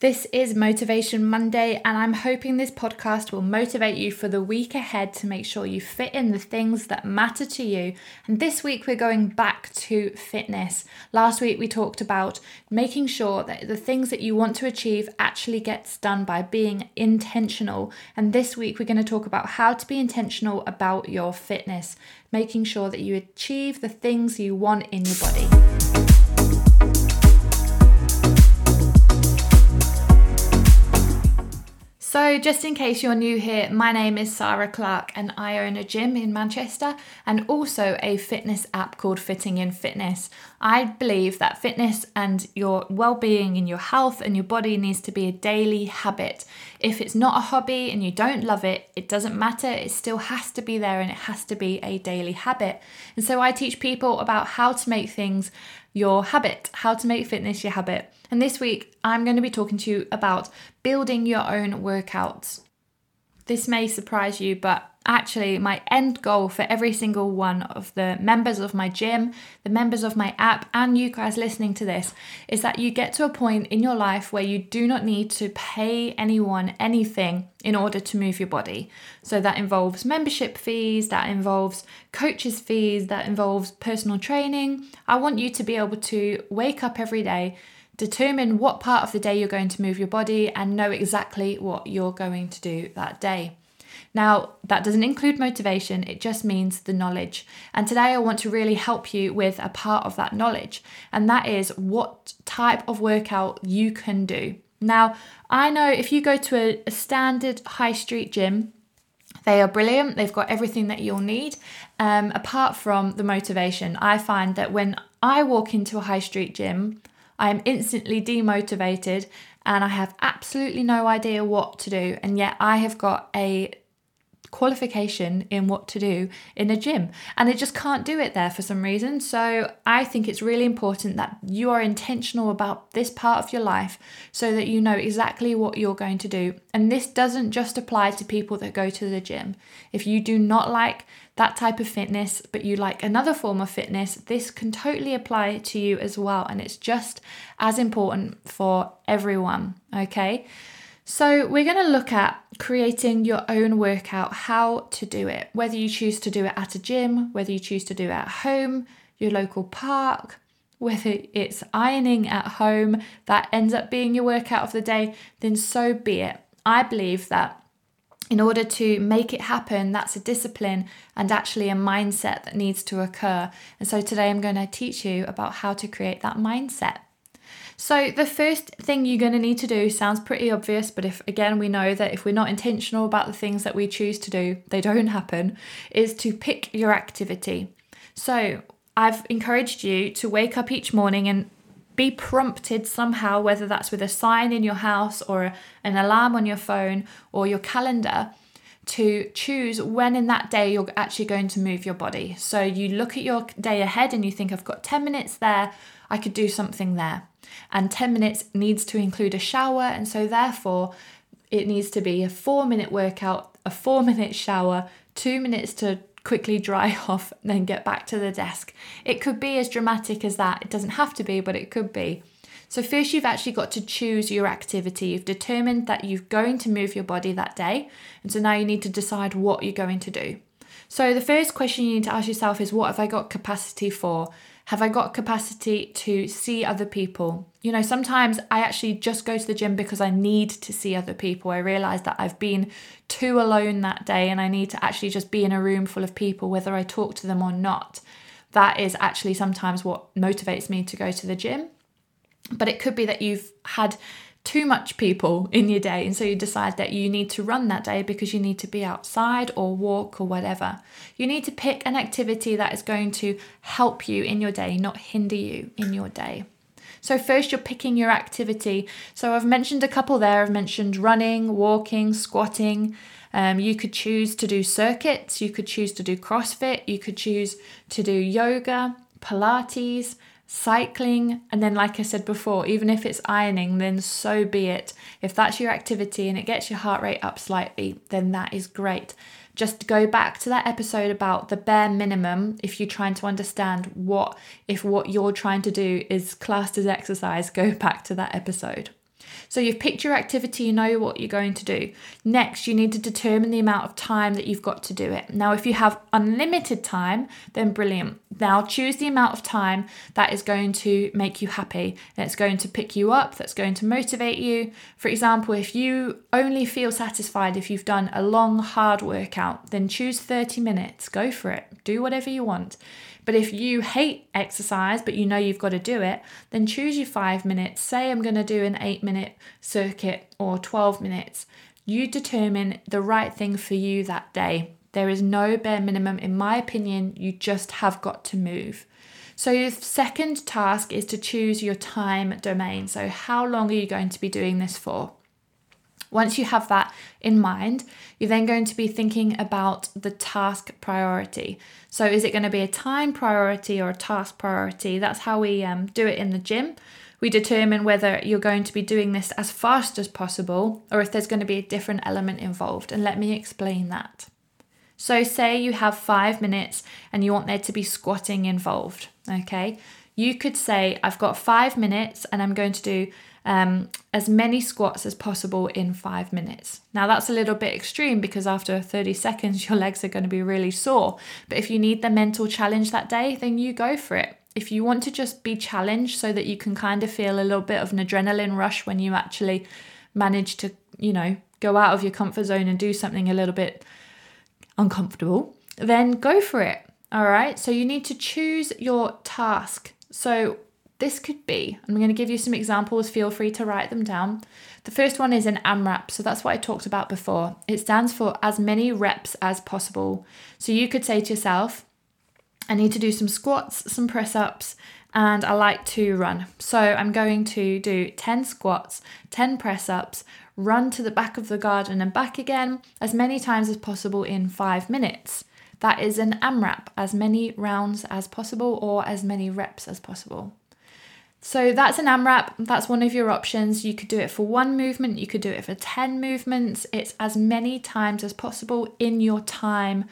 This is Motivation Monday, and I'm hoping this podcast will motivate you for the week ahead to make sure you fit in the things that matter to you. And this week, we're going back to fitness. Last week, we talked about making sure that the things that you want to achieve actually gets done by being intentional. And this week, we're going to talk about how to be intentional about your fitness, making sure that you achieve the things you want in your body. So, just in case you're new here, my name is Sarah Clark and I own a gym in Manchester and also a fitness app called Fitting in Fitness. I believe that fitness and your well being and your health and your body needs to be a daily habit. If it's not a hobby and you don't love it, it doesn't matter, it still has to be there and it has to be a daily habit. And so, I teach people about how to make things your habit, how to make fitness your habit. And this week, I'm going to be talking to you about building your own workouts. This may surprise you, but actually, my end goal for every single one of the members of my gym, the members of my app, and you guys listening to this is that you get to a point in your life where you do not need to pay anyone anything in order to move your body. So that involves membership fees, that involves coaches' fees, that involves personal training. I want you to be able to wake up every day Determine what part of the day you're going to move your body and know exactly what you're going to do that day. Now, that doesn't include motivation, it just means the knowledge. And today I want to really help you with a part of that knowledge, and that is what type of workout you can do. Now, I know if you go to a, a standard high street gym, they are brilliant. They've got everything that you'll need. Um, apart from the motivation, I find that when I walk into a high street gym, I am instantly demotivated and I have absolutely no idea what to do. And yet I have got a qualification in what to do in a gym and they just can't do it there for some reason. So I think it's really important that you are intentional about this part of your life so that you know exactly what you're going to do. And this doesn't just apply to people that go to the gym. If you do not like that type of fitness, but you like another form of fitness, this can totally apply to you as well. And it's just as important for everyone, okay? So, we're going to look at creating your own workout, how to do it, whether you choose to do it at a gym, whether you choose to do it at home, your local park, whether it's ironing at home that ends up being your workout of the day, then so be it. I believe that in order to make it happen, that's a discipline and actually a mindset that needs to occur. And so today I'm going to teach you about how to create that mindset. So, the first thing you're going to need to do sounds pretty obvious, but if again we know that if we're not intentional about the things that we choose to do, they don't happen, is to pick your activity. So, I've encouraged you to wake up each morning and be prompted somehow, whether that's with a sign in your house or an alarm on your phone or your calendar, to choose when in that day you're actually going to move your body. So you look at your day ahead and you think, I've got 10 minutes there, I could do something there and 10 minutes needs to include a shower, and so therefore it needs to be a four minute workout, a four minute shower, two minutes to quickly dry off, and then get back to the desk. It could be as dramatic as that. It doesn't have to be, but it could be. So, first, you've actually got to choose your activity. You've determined that you're going to move your body that day. And so now you need to decide what you're going to do. So, the first question you need to ask yourself is what have I got capacity for? Have I got capacity to see other people? You know, sometimes I actually just go to the gym because I need to see other people. I realize that I've been too alone that day and I need to actually just be in a room full of people, whether I talk to them or not. That is actually sometimes what motivates me to go to the gym. But it could be that you've had too much people in your day. And so you decide that you need to run that day because you need to be outside or walk or whatever. You need to pick an activity that is going to help you in your day, not hinder you in your day. So, first, you're picking your activity. So, I've mentioned a couple there. I've mentioned running, walking, squatting. Um, you could choose to do circuits, you could choose to do CrossFit, you could choose to do yoga, Pilates, cycling, and then, like I said before, even if it's ironing, then so be it. If that's your activity and it gets your heart rate up slightly, then that is great. Just go back to that episode about the bare minimum if you're trying to understand what, if what you're trying to do is classed as exercise, go back to that episode. So you've picked your activity, you know what you're going to do. Next, you need to determine the amount of time that you've got to do it. Now, if you have unlimited time, then brilliant. Now, choose the amount of time that is going to make you happy, that's going to pick you up, that's going to motivate you. For example, if you only feel satisfied if you've done a long, hard workout, then choose 30 minutes. Go for it. Do whatever you want. But if you hate exercise, but you know you've got to do it, then choose your five minutes. Say I'm going to do an eight minute circuit or 12 minutes. You determine the right thing for you that day. There is no bare minimum, in my opinion, you just have got to move. So, your second task is to choose your time domain. So, how long are you going to be doing this for? Once you have that in mind, you're then going to be thinking about the task priority. So, is it going to be a time priority or a task priority? That's how we um, do it in the gym. We determine whether you're going to be doing this as fast as possible or if there's going to be a different element involved. And let me explain that. So, say you have five minutes and you want there to be squatting involved, okay? You could say, I've got five minutes and I'm going to do um, as many squats as possible in five minutes. Now, that's a little bit extreme because after 30 seconds, your legs are going to be really sore. But if you need the mental challenge that day, then you go for it. If you want to just be challenged so that you can kind of feel a little bit of an adrenaline rush when you actually manage to, you know, go out of your comfort zone and do something a little bit uncomfortable, then go for it. All right. So you need to choose your task. So this could be, I'm going to give you some examples, feel free to write them down. The first one is an AMRAP, so that's what I talked about before. It stands for as many reps as possible. So you could say to yourself, I need to do some squats, some press ups, and I like to run. So I'm going to do 10 squats, 10 press ups, run to the back of the garden and back again as many times as possible in five minutes. That is an AMRAP, as many rounds as possible or as many reps as possible. So that's an AMRAP. That's one of your options. You could do it for one movement, you could do it for 10 movements. It's as many times as possible in your time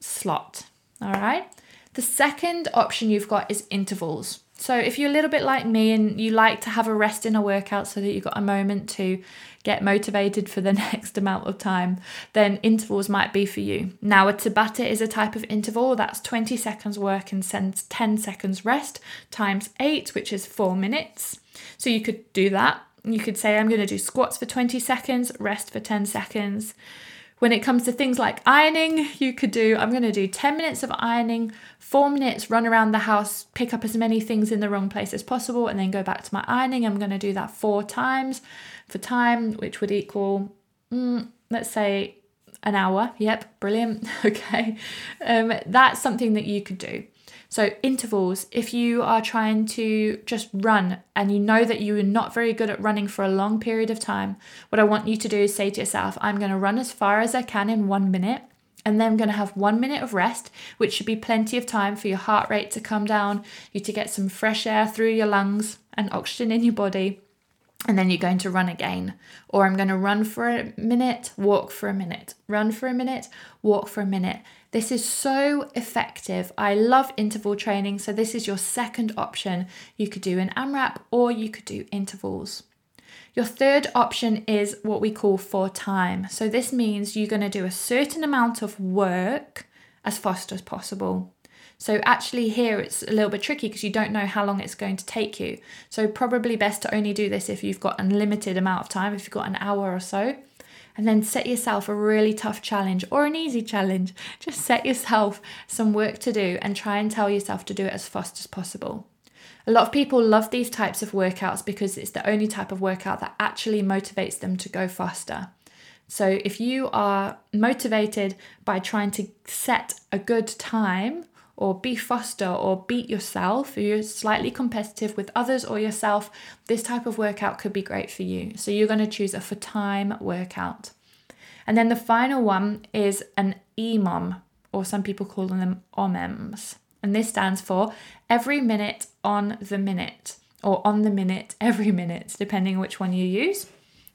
slot. All right. The second option you've got is intervals. So if you're a little bit like me and you like to have a rest in a workout so that you've got a moment to get motivated for the next amount of time, then intervals might be for you. Now, a Tabata is a type of interval that's 20 seconds work and 10 seconds rest times 8, which is 4 minutes. So you could do that. You could say, I'm going to do squats for 20 seconds, rest for 10 seconds. When it comes to things like ironing, you could do, I'm going to do 10 minutes of ironing, four minutes run around the house, pick up as many things in the wrong place as possible, and then go back to my ironing. I'm going to do that four times for time, which would equal, mm, let's say, an hour. Yep, brilliant. okay. Um, that's something that you could do. So, intervals, if you are trying to just run and you know that you are not very good at running for a long period of time, what I want you to do is say to yourself, I'm going to run as far as I can in one minute. And then I'm going to have one minute of rest, which should be plenty of time for your heart rate to come down, you to get some fresh air through your lungs and oxygen in your body and then you're going to run again. Or I'm going to run for a minute, walk for a minute, run for a minute, walk for a minute. This is so effective. I love interval training. So, this is your second option. You could do an AMRAP or you could do intervals. Your third option is what we call for time. So, this means you're going to do a certain amount of work as fast as possible. So actually here it's a little bit tricky because you don't know how long it's going to take you. So probably best to only do this if you've got unlimited amount of time, if you've got an hour or so. And then set yourself a really tough challenge or an easy challenge. Just set yourself some work to do and try and tell yourself to do it as fast as possible. A lot of people love these types of workouts because it's the only type of workout that actually motivates them to go faster. So, if you are motivated by trying to set a good time or be faster or beat yourself, if you're slightly competitive with others or yourself, this type of workout could be great for you. So you're going to choose a for time workout. And then the final one is an EMOM, or some people call them OMEMs. And this stands for every minute on the minute, or on the minute every minute, depending on which one you use.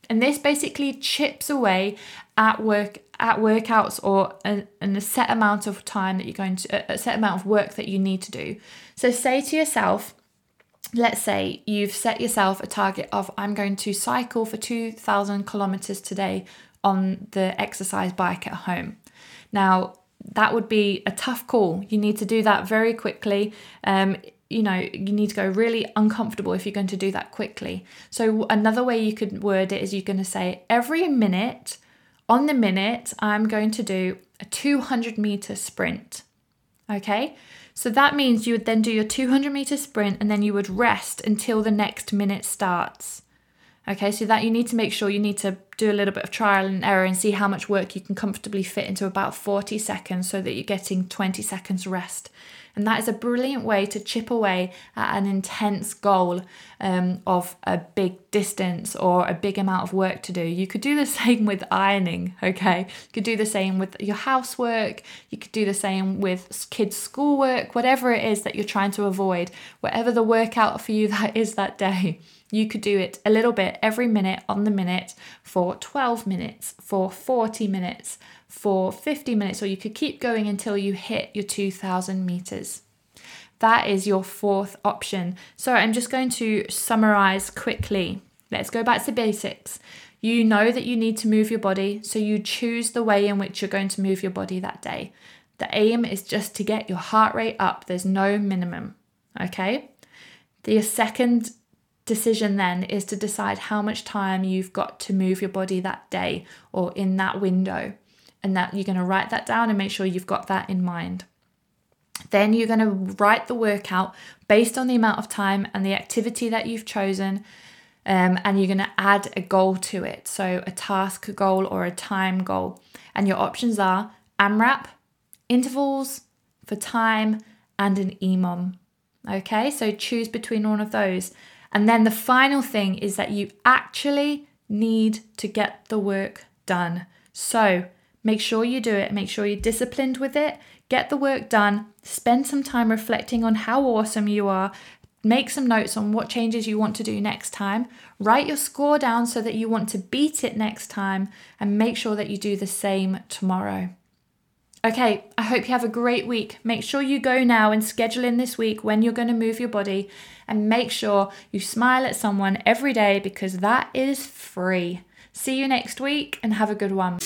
And this basically chips away at work at workouts or a, a set amount of time that you're going to a set amount of work that you need to do. So say to yourself, let's say you've set yourself a target of I'm going to cycle for 2,000 kilometers today on the exercise bike at home. Now, that would be a tough call. You need to do that very quickly. Um, you know, you need to go really uncomfortable if you're going to do that quickly. So, another way you could word it is you're going to say, every minute, on the minute, I'm going to do a 200 meter sprint. Okay, so that means you would then do your 200 meter sprint and then you would rest until the next minute starts. Okay, so that you need to make sure you need to do a little bit of trial and error and see how much work you can comfortably fit into about 40 seconds so that you're getting 20 seconds rest. And that is a brilliant way to chip away at an intense goal um, of a big distance or a big amount of work to do. You could do the same with ironing, okay? You could do the same with your housework. You could do the same with kids' schoolwork, whatever it is that you're trying to avoid, whatever the workout for you that is that day. You could do it a little bit every minute on the minute for 12 minutes, for 40 minutes, for 50 minutes, or you could keep going until you hit your 2000 meters. That is your fourth option. So I'm just going to summarize quickly. Let's go back to basics. You know that you need to move your body, so you choose the way in which you're going to move your body that day. The aim is just to get your heart rate up, there's no minimum. Okay? The second decision then is to decide how much time you've got to move your body that day or in that window and that you're going to write that down and make sure you've got that in mind. Then you're going to write the workout based on the amount of time and the activity that you've chosen. Um, and you're going to add a goal to it. So, a task goal or a time goal. And your options are AMRAP, intervals for time, and an EMOM. Okay, so choose between one of those. And then the final thing is that you actually need to get the work done. So, Make sure you do it, make sure you're disciplined with it, get the work done, spend some time reflecting on how awesome you are, make some notes on what changes you want to do next time, write your score down so that you want to beat it next time, and make sure that you do the same tomorrow. Okay, I hope you have a great week. Make sure you go now and schedule in this week when you're going to move your body and make sure you smile at someone every day because that is free. See you next week and have a good one.